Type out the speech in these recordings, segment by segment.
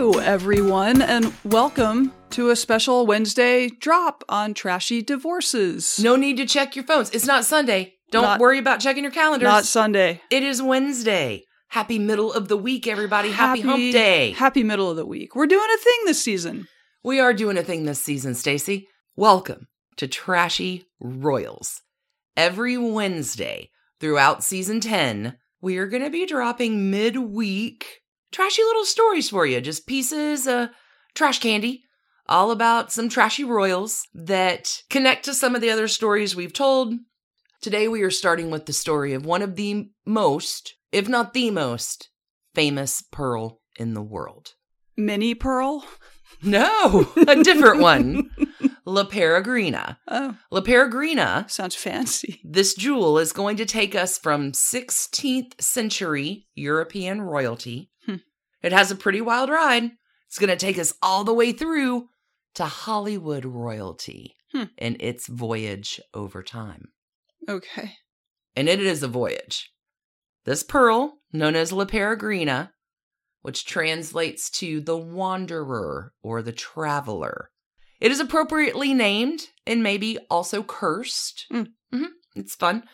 Hello, everyone, and welcome to a special Wednesday drop on Trashy Divorces. No need to check your phones. It's not Sunday. Don't Not- worry about checking your calendars. Not Sunday. it is Wednesday. Happy middle of the week, everybody. Happy, hump day. Happy middle of the week. We're doing a thing this season. we are doing a thing this season, Stacy. Welcome to Trashy Royals. Every Wednesday throughout season 10, we are going to be dropping midweek trashy little stories for you. Just pieces of trash candy, all about some trashy royals that connect to some of the other stories we've told. Today, we are starting with the story of one of the most, if not the most, famous pearl in the world. Minnie Pearl. No, a different one. La Peregrina. Oh, La Peregrina, sounds fancy. this jewel is going to take us from 16th century European royalty. Hmm. It has a pretty wild ride. It's going to take us all the way through to Hollywood royalty Hmm. and its voyage over time. Okay. And it is a voyage. This pearl, known as La Peregrina, which translates to the wanderer or the traveler, it is appropriately named and maybe also cursed. Mm. hmm It's fun.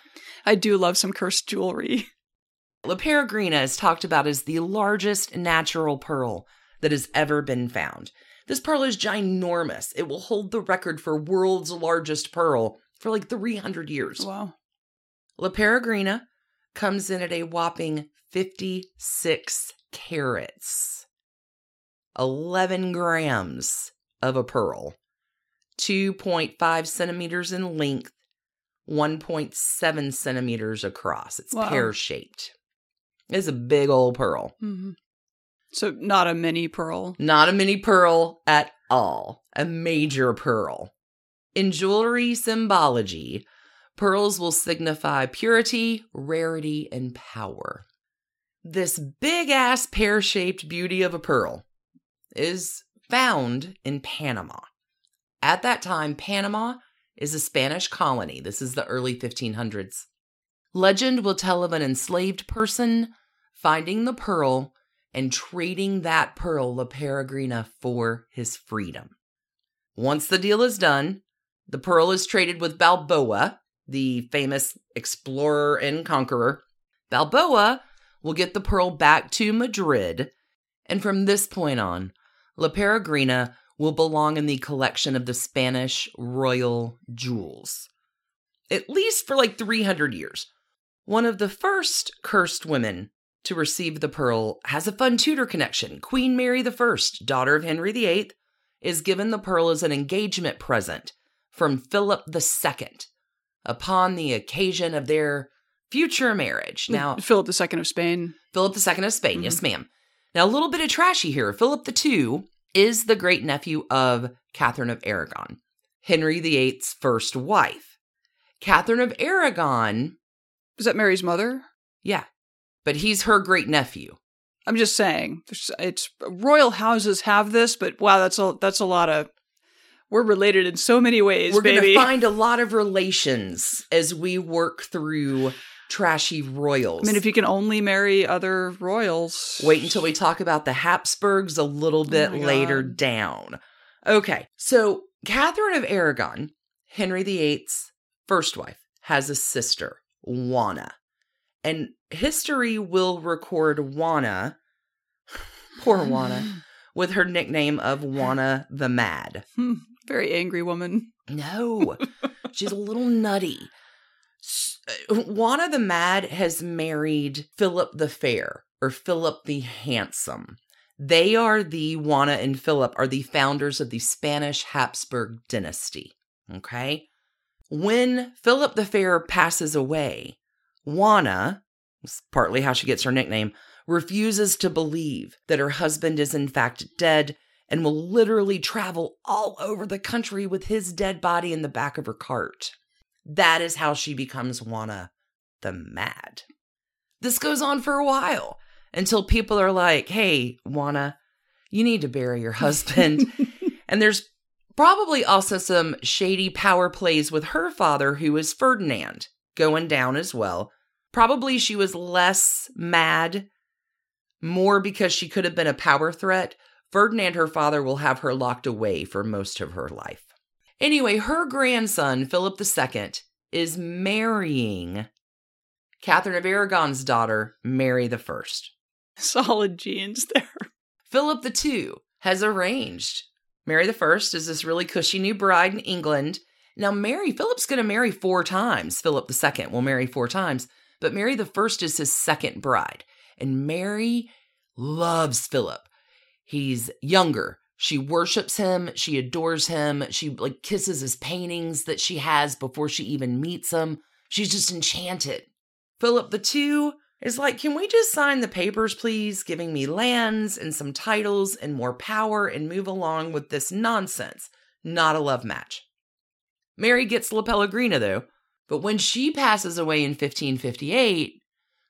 I do love some cursed jewelry. La Peregrina is talked about as the largest natural pearl that has ever been found. This pearl is ginormous. It will hold the record for world's largest pearl for like 300 years. Wow. La Peregrina comes in at a whopping 56 carats, 11 grams of a pearl, 2.5 centimeters in length, 1.7 centimeters across. It's Wow. pear shaped. It's a big old pearl. hmm So, not a mini pearl. Not a mini pearl at all, a major pearl. In jewelry symbology, pearls will signify purity, rarity, and power. This big ass pear shaped beauty of a pearl is found in Panama. At that time, Panama is a Spanish colony. This is the early 1500s. Legend will tell of an enslaved person finding the pearl and trading that pearl, La Peregrina, for his freedom. Once the deal is done, the pearl is traded with Balboa, the famous explorer and conqueror. Balboa will get the pearl back to Madrid, and from this point on, La Peregrina will belong in the collection of the Spanish royal jewels, at least for like 300 years. One of the first cursed women to receive the pearl has a fun Tudor connection. Queen Mary I, daughter of Henry VIII, is given the pearl as an engagement present from Philip II upon the occasion of their future marriage. Mm, now, Philip II of Spain. Philip II of Spain, yes, mm-hmm. ma'am. Now, a little bit of trashy here. Philip II is the great nephew of Catherine of Aragon, Henry VIII's first wife. Catherine of Aragon, Is that Mary's mother? yeah, but he's her great nephew. I'm just saying, it's royal houses have this, but wow, that's a that's a lot of. We're related in so many ways, We're going to find a lot of relations as we work through trashy royals. I mean, if you can only marry other royals, Wait until we talk about the Habsburgs a little bit Oh later God. down. Okay, so Catherine of Aragon, Henry VIII's first wife, has a sister, Juana. And history will record Juana, poor Juana, with her nickname of Juana the Mad. Hmm, very angry woman. No, she's a little nutty. Juana the Mad has married Philip the Fair or Philip the Handsome. They are the Juana and Philip are the founders of the Spanish Habsburg dynasty. Okay. When Philip the Fair passes away, Juana, partly how she gets her nickname, refuses to believe that her husband is in fact dead and will literally travel all over the country with his dead body in the back of her cart. That is how she becomes Juana the Mad. This goes on for a while until people are like, hey, Juana, you need to bury your husband. and there's probably also some shady power plays with her father, who is Ferdinand, going down as well. Probably she was less mad, more because she could have been a power threat Ferdinand, her father, will have her locked away for most of her life. Anyway, her grandson, Philip II, is marrying Catherine of Aragon's daughter, Mary I. Solid genes there. Philip II has arranged. Mary I is this really cushy new bride in England. Now, Mary, Philip's going to marry four times. Philip II will marry four times, but Mary I is his second bride. And Mary loves Philip. He's younger. She worships him. She adores him. She like kisses his paintings that she has before she even meets him. She's just enchanted. Philip the Two is like, can we just sign the papers, please, giving me lands and some titles and more power and move along with this nonsense? Not a love match. Mary gets La Pellegrina, though, but when she passes away in 1558,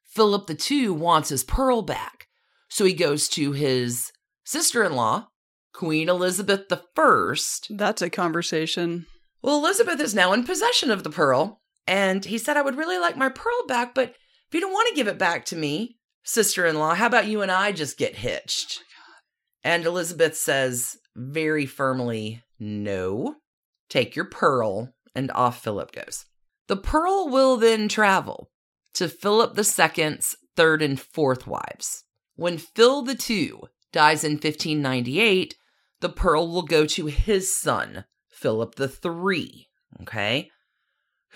Philip the Two wants his pearl back. So he goes to his sister in law, Queen Elizabeth I. That's a conversation. Well, Elizabeth is now in possession of the pearl, and he said, I would really like my pearl back, but if you don't want to give it back to me, sister in law, how about you and I just get hitched? Oh and Elizabeth says very firmly, No, take your pearl, and off Philip goes. The pearl will then travel to Philip II's third and fourth wives. When Phil II dies in 1598, the pearl will go to his son, Philip III. Okay?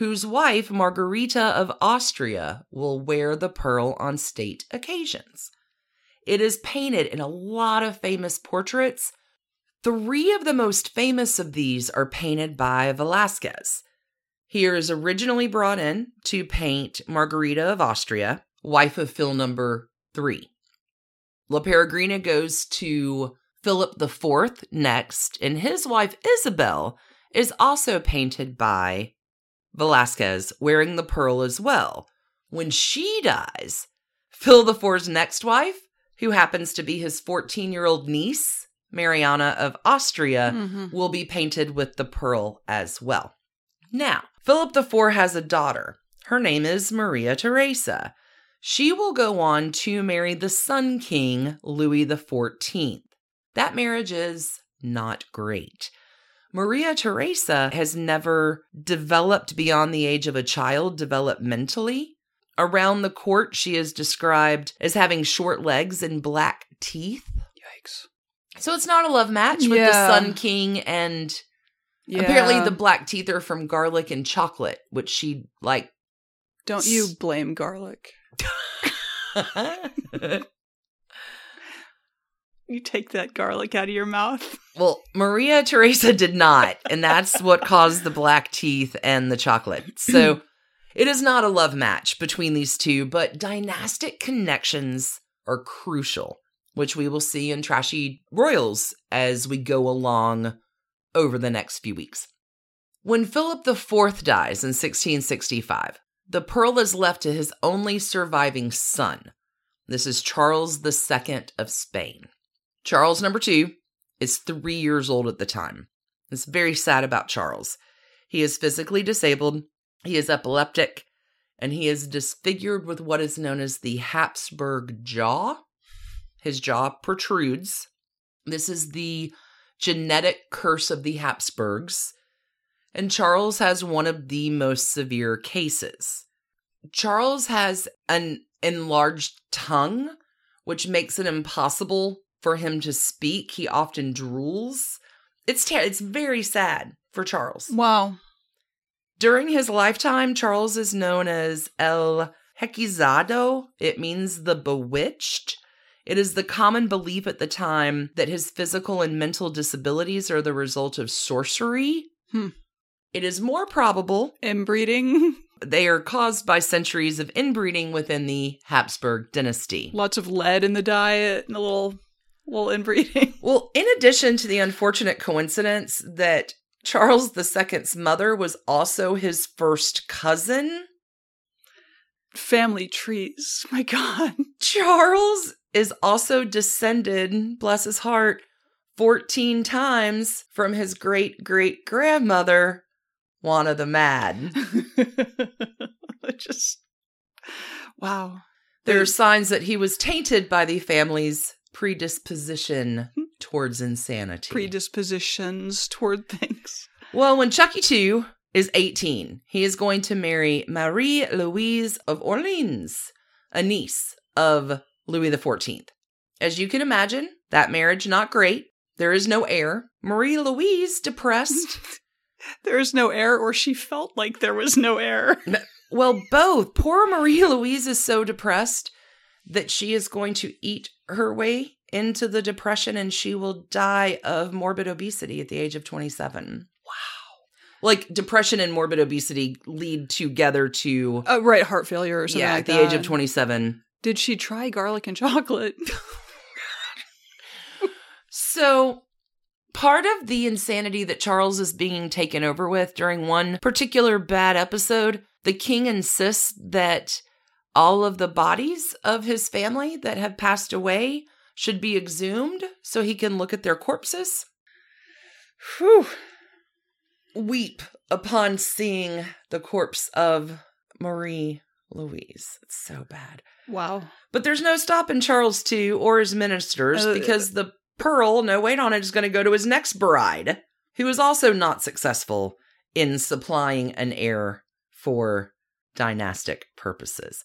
whose wife, Margarita of Austria, will wear the pearl on state occasions. It is painted in a lot of famous portraits. Three of the most famous of these are painted by Velasquez. He is originally brought in to paint Margarita of Austria, wife of Phil number three. La Peregrina goes to Philip IV next, and his wife Isabel is also painted by Velasquez wearing the pearl as well. When she dies, Phil IV's next wife, who happens to be his 14 year old niece, Mariana of Austria, mm-hmm. will be painted with the pearl as well. Now, Philip IV has a daughter. Her name is Maria Theresa. She will go on to marry the Sun King, Louis XIV. That marriage is not great. Maria Theresa has never developed beyond the age of a child developmentally. Around the court, she is described as having short legs and black teeth. Yikes. So it's not a love match with yeah. the Sun King and yeah. apparently the black teeth are from garlic and chocolate, which she like. Don't you blame garlic. You take that garlic out of your mouth. Well, Maria Theresa did not, and that's what caused the black teeth and the chocolate. So it is not a love match between these two, but dynastic connections are crucial, which we will see in Trashy Royals as we go along over the next few weeks. When Philip IV dies in 1665, the pearl is left to his only surviving son. This is Charles II of Spain. Charles, number two, is three years old at the time. It's very sad about Charles. He is physically disabled, he is epileptic, and he is disfigured with what is known as the Habsburg jaw. His jaw protrudes. This is the genetic curse of the Habsburgs. And Charles has one of the most severe cases. Charles has an enlarged tongue, which makes it impossible for him to speak. He often drools. It's ter- it's very sad for Charles. Wow. During his lifetime, Charles is known as El Hechizado. It means the bewitched. It is the common belief at the time that his physical and mental disabilities are the result of sorcery. Hmm. It is more probable inbreeding. They are caused by centuries of inbreeding within the Habsburg dynasty. Lots of lead in the diet and a little well, inbreeding. Well, in addition to the unfortunate coincidence that Charles II's mother was also his first cousin. Family trees. My God. Charles is also descended, bless his heart, 14 times from his great great grandmother, Juana the Mad. Just, wow. There are signs that he was tainted by the family's predisposition hmm. towards insanity. Predispositions toward things. well, when Chucky 2 is 18, he is going to marry Marie Louise of Orleans, a niece of Louis XIV. As you can imagine, that marriage not great. There is no heir. Marie Louise depressed. There is no heir, or she felt like there was no heir. well, both. Poor Marie Louise is so depressed that she is going to eat her way into the depression and she will die of morbid obesity at the age of 27. Wow. Like depression and morbid obesity lead together to Uh, right, heart failure or something yeah, like at the that. age of 27. Did she try garlic and chocolate? So, part of the insanity that Charles is being taken over with during one particular bad episode, the king insists that all of the bodies of his family that have passed away should be exhumed so he can look at their corpses. Whew. Weep upon seeing the corpse of Marie Louise. It's so bad. Wow. But there's no stopping Charles II or his ministers Uh, because the pearl, no wait on it, is going to go to his next bride, who is also not successful in supplying an heir for dynastic purposes.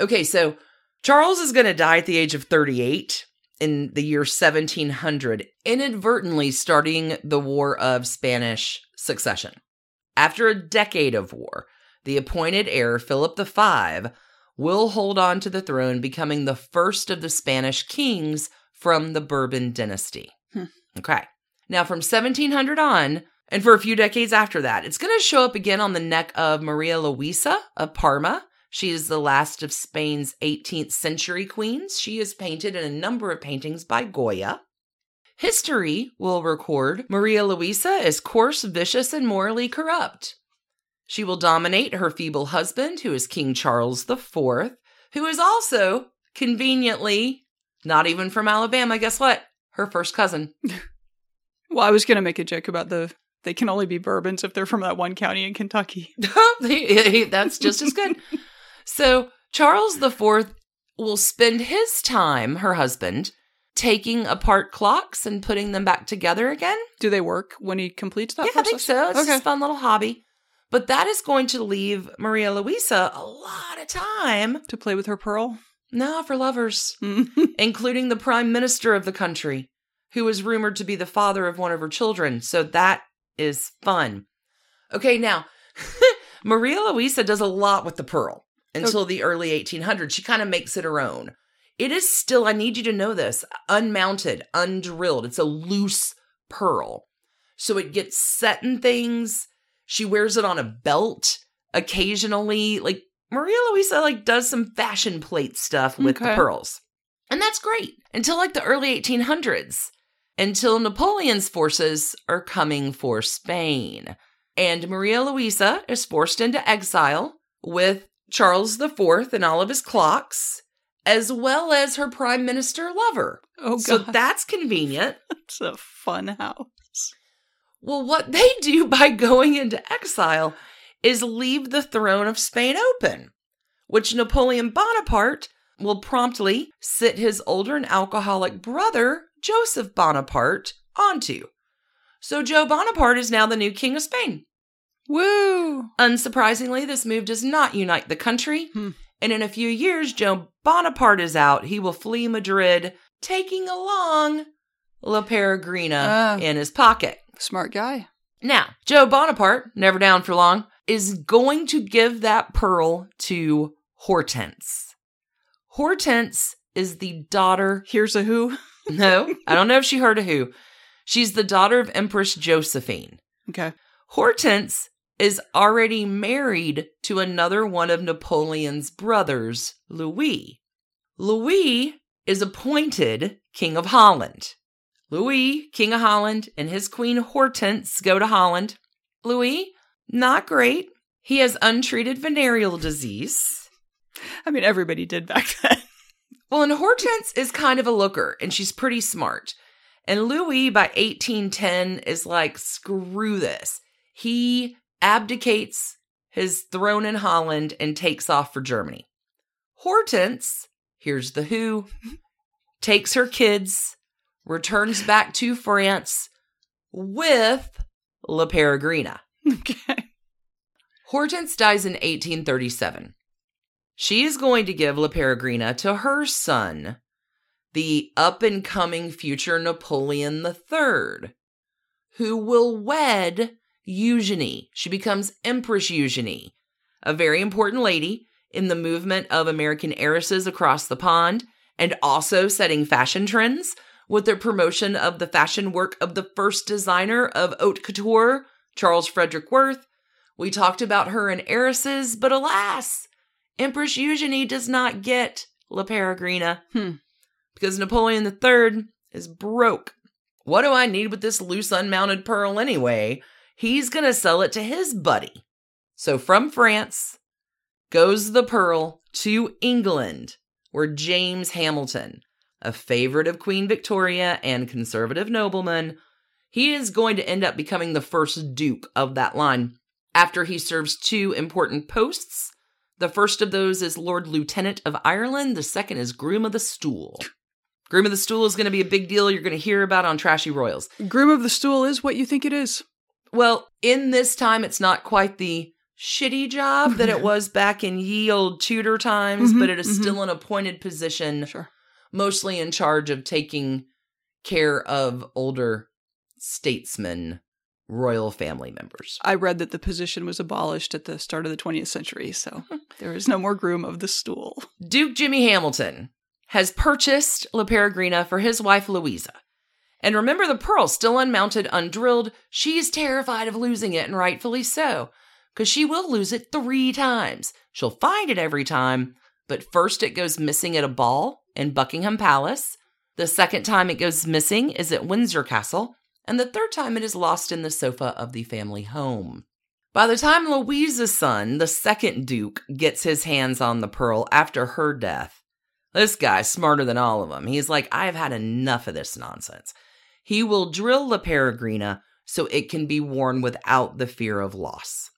Okay, so Charles is going to die at the age of 38 in the year 1700, inadvertently starting the War of Spanish Succession. After a decade of war, the appointed heir, Philip V, will hold on to the throne, becoming the first of the Spanish kings from the Bourbon dynasty. Hmm. Okay. Now, from 1700 on, and for a few decades after that, it's going to show up again on the neck of Maria Luisa of Parma. She is the last of Spain's 18th century queens. She is painted in a number of paintings by Goya. History will record Maria Luisa as coarse, vicious, and morally corrupt. She will dominate her feeble husband, who is King Charles IV, who is also conveniently not even from Alabama. Guess what? Her first cousin. Well, I was going to make a joke about the they can only be bourbons if they're from that one county in Kentucky. That's just as good. So Charles IV will spend his time, her husband, taking apart clocks and putting them back together again. Do they work when he completes that yeah, I think so. It's okay. just a fun little hobby. But that is going to leave Maria Luisa a lot of time. To play with her pearl? No, for lovers, Mm. including the prime minister of the country, who is rumored to be the father of one of her children. So that is fun. Okay, now, Maria Luisa does a lot with the pearl until the early 1800s. She kind of makes it her own. It is still, I need you to know this, unmounted, undrilled. It's a loose pearl. So it gets set in things. She wears it on a belt occasionally. Like Maria Luisa like does some fashion plate stuff with the pearls. And that's great until like the early 1800s, until Napoleon's forces are coming for Spain. And Maria Luisa is forced into exile with Charles IV and all of his clocks, as well as her prime minister lover. Oh, God. So that's convenient. It's a fun house. Well, what they do by going into exile is leave the throne of Spain open, which Napoleon Bonaparte will promptly sit his older and alcoholic brother, Joseph Bonaparte, onto. So Joe Bonaparte is now the new king of Spain. Woo! Unsurprisingly, this move does not unite the country. Hmm. And in a few years, Joe Bonaparte is out. He will flee Madrid, taking along La Peregrina Ah. in his pocket. Smart guy. Now, Joe Bonaparte, never down for long, is going to give that pearl to Hortense. Hortense is the daughter. Here's a who. No, I don't know if she heard a who. She's the daughter of Empress Josephine. Okay. Hortense is already married to another one of Napoleon's brothers, Louis. Louis is appointed King of Holland. Louis, King of Holland, and his queen Hortense go to Holland. Louis, not great. He has untreated venereal disease. I mean, everybody did back then. Well, and Hortense is kind of a looker, and she's pretty smart. And Louis, by 1810, is like, screw this. He abdicates his throne in Holland and takes off for Germany. Hortense, here's the who, takes her kids, returns back to France with La Peregrina. Okay. Hortense dies in 1837. She is going to give La Peregrina to her son, the up and coming future Napoleon III, who will wed Eugenie. She becomes Empress Eugenie, a very important lady in the movement of American heiresses across the pond and also setting fashion trends with their promotion of the fashion work of the first designer of haute couture, Charles Frederick Worth. We talked about her in heiresses, but alas, Empress Eugenie does not get La Peregrina Hmm. because Napoleon III is broke. What do I need with this loose unmounted pearl anyway? He's going to sell it to his buddy. So from France goes the pearl to England, where James Hamilton, a favorite of Queen Victoria and conservative nobleman, he is going to end up becoming the first duke of that line after he serves two important posts. The first of those is Lord Lieutenant of Ireland, the second is Groom of the Stool. Groom of the Stool is going to be a big deal you're going to hear about on Trashy Royals. Groom of the stool is what you think it is. Well, in this time, it's not quite the shitty job that it was back in ye old Tudor times, Mhm, but it is mhm. still an appointed position, Sure. mostly in charge of taking care of older statesmen, royal family members. I read that the position was abolished at the start of the 20th century, so there is no more groom of the stool. Duke Jimmy Hamilton has purchased La Peregrina for his wife Louisa. And remember the pearl still unmounted, undrilled. She's terrified of losing it, and rightfully so, because she will lose it three times. She'll find it every time, but first it goes missing at a ball in Buckingham Palace. The second time it goes missing is at Windsor Castle, and the third time it is lost in the sofa of the family home. By the time Louisa's son, the second Duke, gets his hands on the pearl after her death, this guy's smarter than all of them. He's like, I've had enough of this nonsense. He will drill La Peregrina so it can be worn without the fear of loss.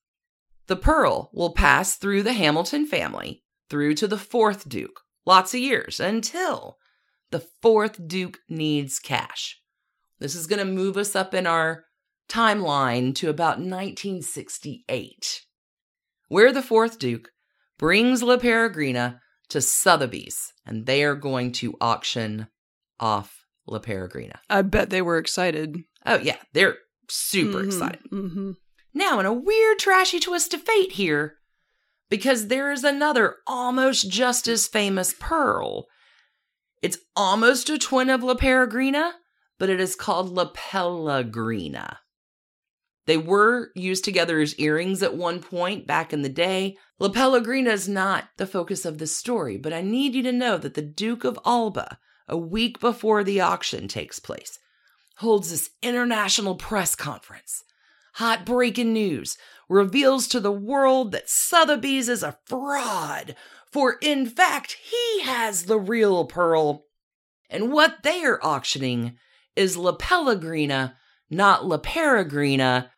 The pearl will pass through the Hamilton family through to the fourth Duke, lots of years, until the fourth Duke needs cash. This is going to move us up in our timeline to about 1968, where the fourth Duke brings La Peregrina to Sotheby's, and they are going to auction off La Peregrina. I bet they were excited. Oh, yeah, they're super Mhm, excited. mhm. Now, in a weird, trashy twist of fate here, because there is another almost just as famous pearl. It's almost a twin of La Peregrina, but it is called La Pellegrina. They were used together as earrings at one point back in the day. La Pellegrina is not the focus of this story, but I need you to know that the Duke of Alba, a week before the auction takes place, holds this international press conference. Hot breaking news reveals to the world that Sotheby's is a fraud, for in fact, he has the real pearl. And what they are auctioning is La Pellegrina, not La Peregrina.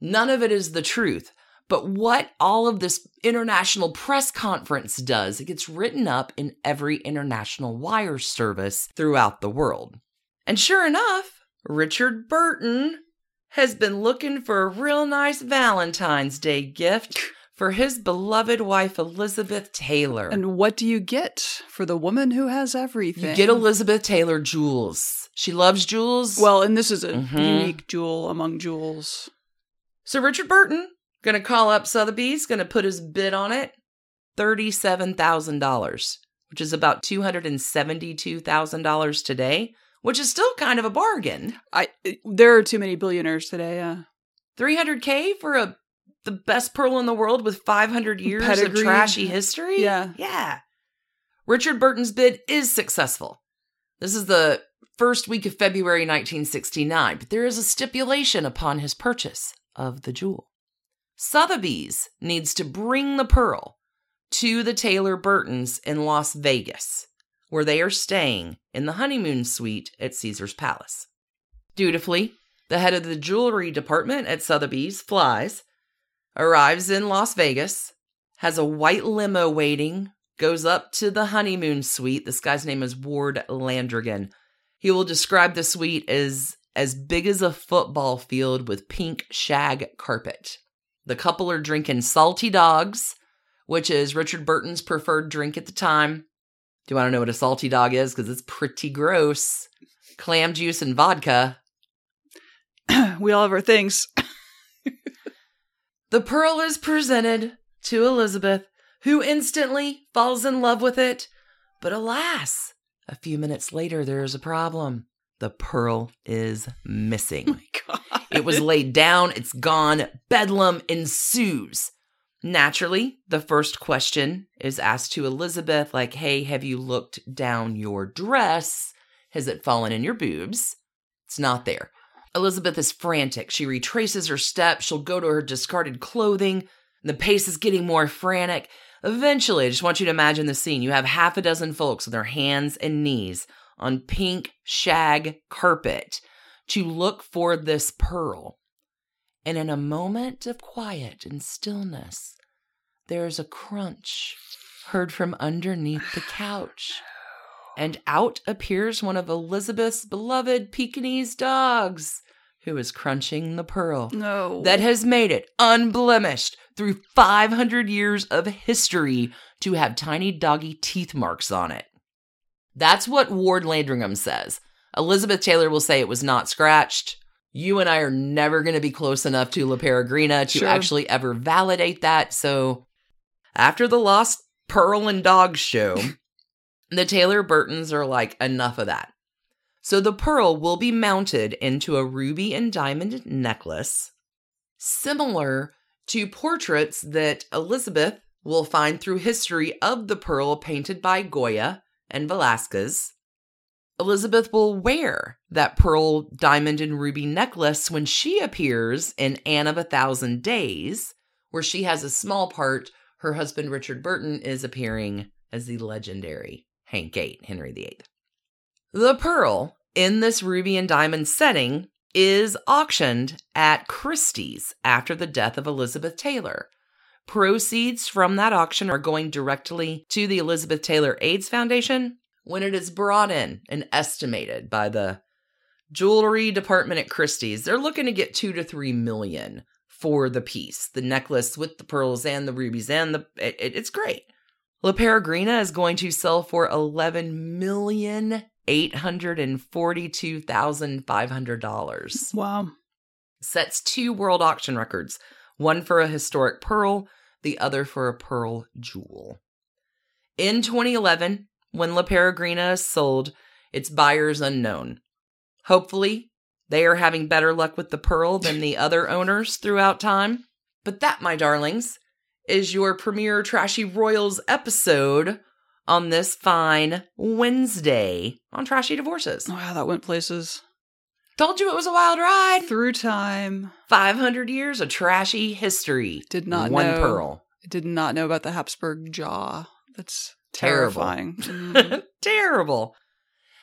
None of it is the truth. But what all of this international press conference does, it gets written up in every international wire service throughout the world. And sure enough, Richard Burton has been looking for a real nice Valentine's Day gift for his beloved wife, Elizabeth Taylor. And what do you get for the woman who has everything? you get Elizabeth Taylor jewels. She loves jewels. Well, and this is a Mhm. unique jewel among jewels. So Richard Burton gonna call up Sotheby's, gonna put his bid on it, thirty-seven thousand dollars, which is about two hundred and seventy-two thousand dollars today, which is still kind of a bargain. I there are too many billionaires today. Uh, Three hundred k for a the best pearl in the world with five hundred years Pedigree. of trashy history. Yeah. yeah. Richard Burton's bid is successful. This is the first week of February 1969, but there is a stipulation upon his purchase of the jewel. Sotheby's needs to bring the pearl to the Taylor Burtons in Las Vegas, where they are staying in the honeymoon suite at Caesar's Palace. Dutifully, the head of the jewelry department at Sotheby's flies, arrives in Las Vegas, has a white limo waiting, goes up to the honeymoon suite. This guy's name is Ward Landrigan. He will describe the suite as as big as a football field with pink shag carpet. The couple are drinking salty dogs, which is Richard Burton's preferred drink at the time. Do you want to know what a salty dog is? Because it's pretty gross. Clam juice and vodka. we all have our things. The pearl is presented to Elizabeth, who instantly falls in love with it. But alas, a few minutes later, there is a problem. The pearl is missing. God. It was laid down, it's gone. Bedlam ensues. Naturally, the first question is asked to Elizabeth, like, hey, have you looked down your dress? Has it fallen in your boobs? It's not there. Elizabeth is frantic. She retraces her steps. She'll go to her discarded clothing. The pace is getting more frantic. Eventually, I just want you to imagine the scene. You have half a dozen folks with their hands and knees on pink shag carpet to look for this pearl. And in a moment of quiet and stillness, there is a crunch heard from underneath the couch. And out appears one of Elizabeth's beloved Pekingese dogs, who is crunching the pearl No. that has made it unblemished through 500 years of history to have tiny doggy teeth marks on it. That's what Ward Landrigan says. Elizabeth Taylor will say it was not scratched. You and I are never going to be close enough to La Peregrina to Sure. actually ever validate that. So, after the Lost Pearl and Dog show, the Taylor Burtons are like, enough of that. So, the pearl will be mounted into a ruby and diamond necklace, similar to portraits that Elizabeth will find through history of the pearl painted by Goya and Velasquez. Elizabeth will wear that pearl diamond and ruby necklace when she appears in Anne of a Thousand Days, where she has a small part. Her husband, Richard Burton, is appearing as the legendary Hank VIII, Henry VIII. The pearl in this ruby and diamond setting is auctioned at Christie's after the death of Elizabeth Taylor. Proceeds from that auction are going directly to the Elizabeth Taylor AIDS Foundation when it is brought in and estimated by the jewelry department at Christie's. They're looking to get 2 to 3 million for the piece, the necklace with the pearls and the rubies and the it, it- it's great. La Peregrina is going to sell for eleven million eight hundred and forty-two thousand five hundred dollars. wow. sets two world auction records one for a historic pearl, the other for a pearl jewel. In 2011, when La Peregrina is sold, its buyers unknown. Hopefully, they are having better luck with the pearl than the other owners throughout time. But that, my darlings, is your premier Trashy Royals episode on this fine Wednesday on Trashy Divorces. Oh, wow, that went places. Told you it was a wild ride. Through time. 500 years of trashy history. Did not One know. pearl. Did not know about the Habsburg jaw. That's. Terrifying. Mhm. Terrible.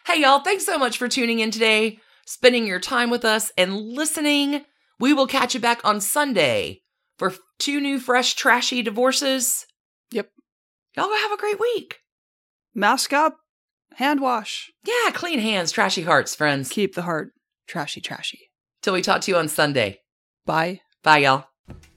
Hey, y'all, thanks so much for tuning in today, spending your time with us, and listening. We will catch you back on Sunday for two new, fresh, trashy divorces. Yep. Y'all go have a great week. Mask up. Hand wash. Yeah, clean hands, trashy hearts, friends. Keep the heart trashy, trashy. Till we talk to you on Sunday. Bye. Bye, y'all.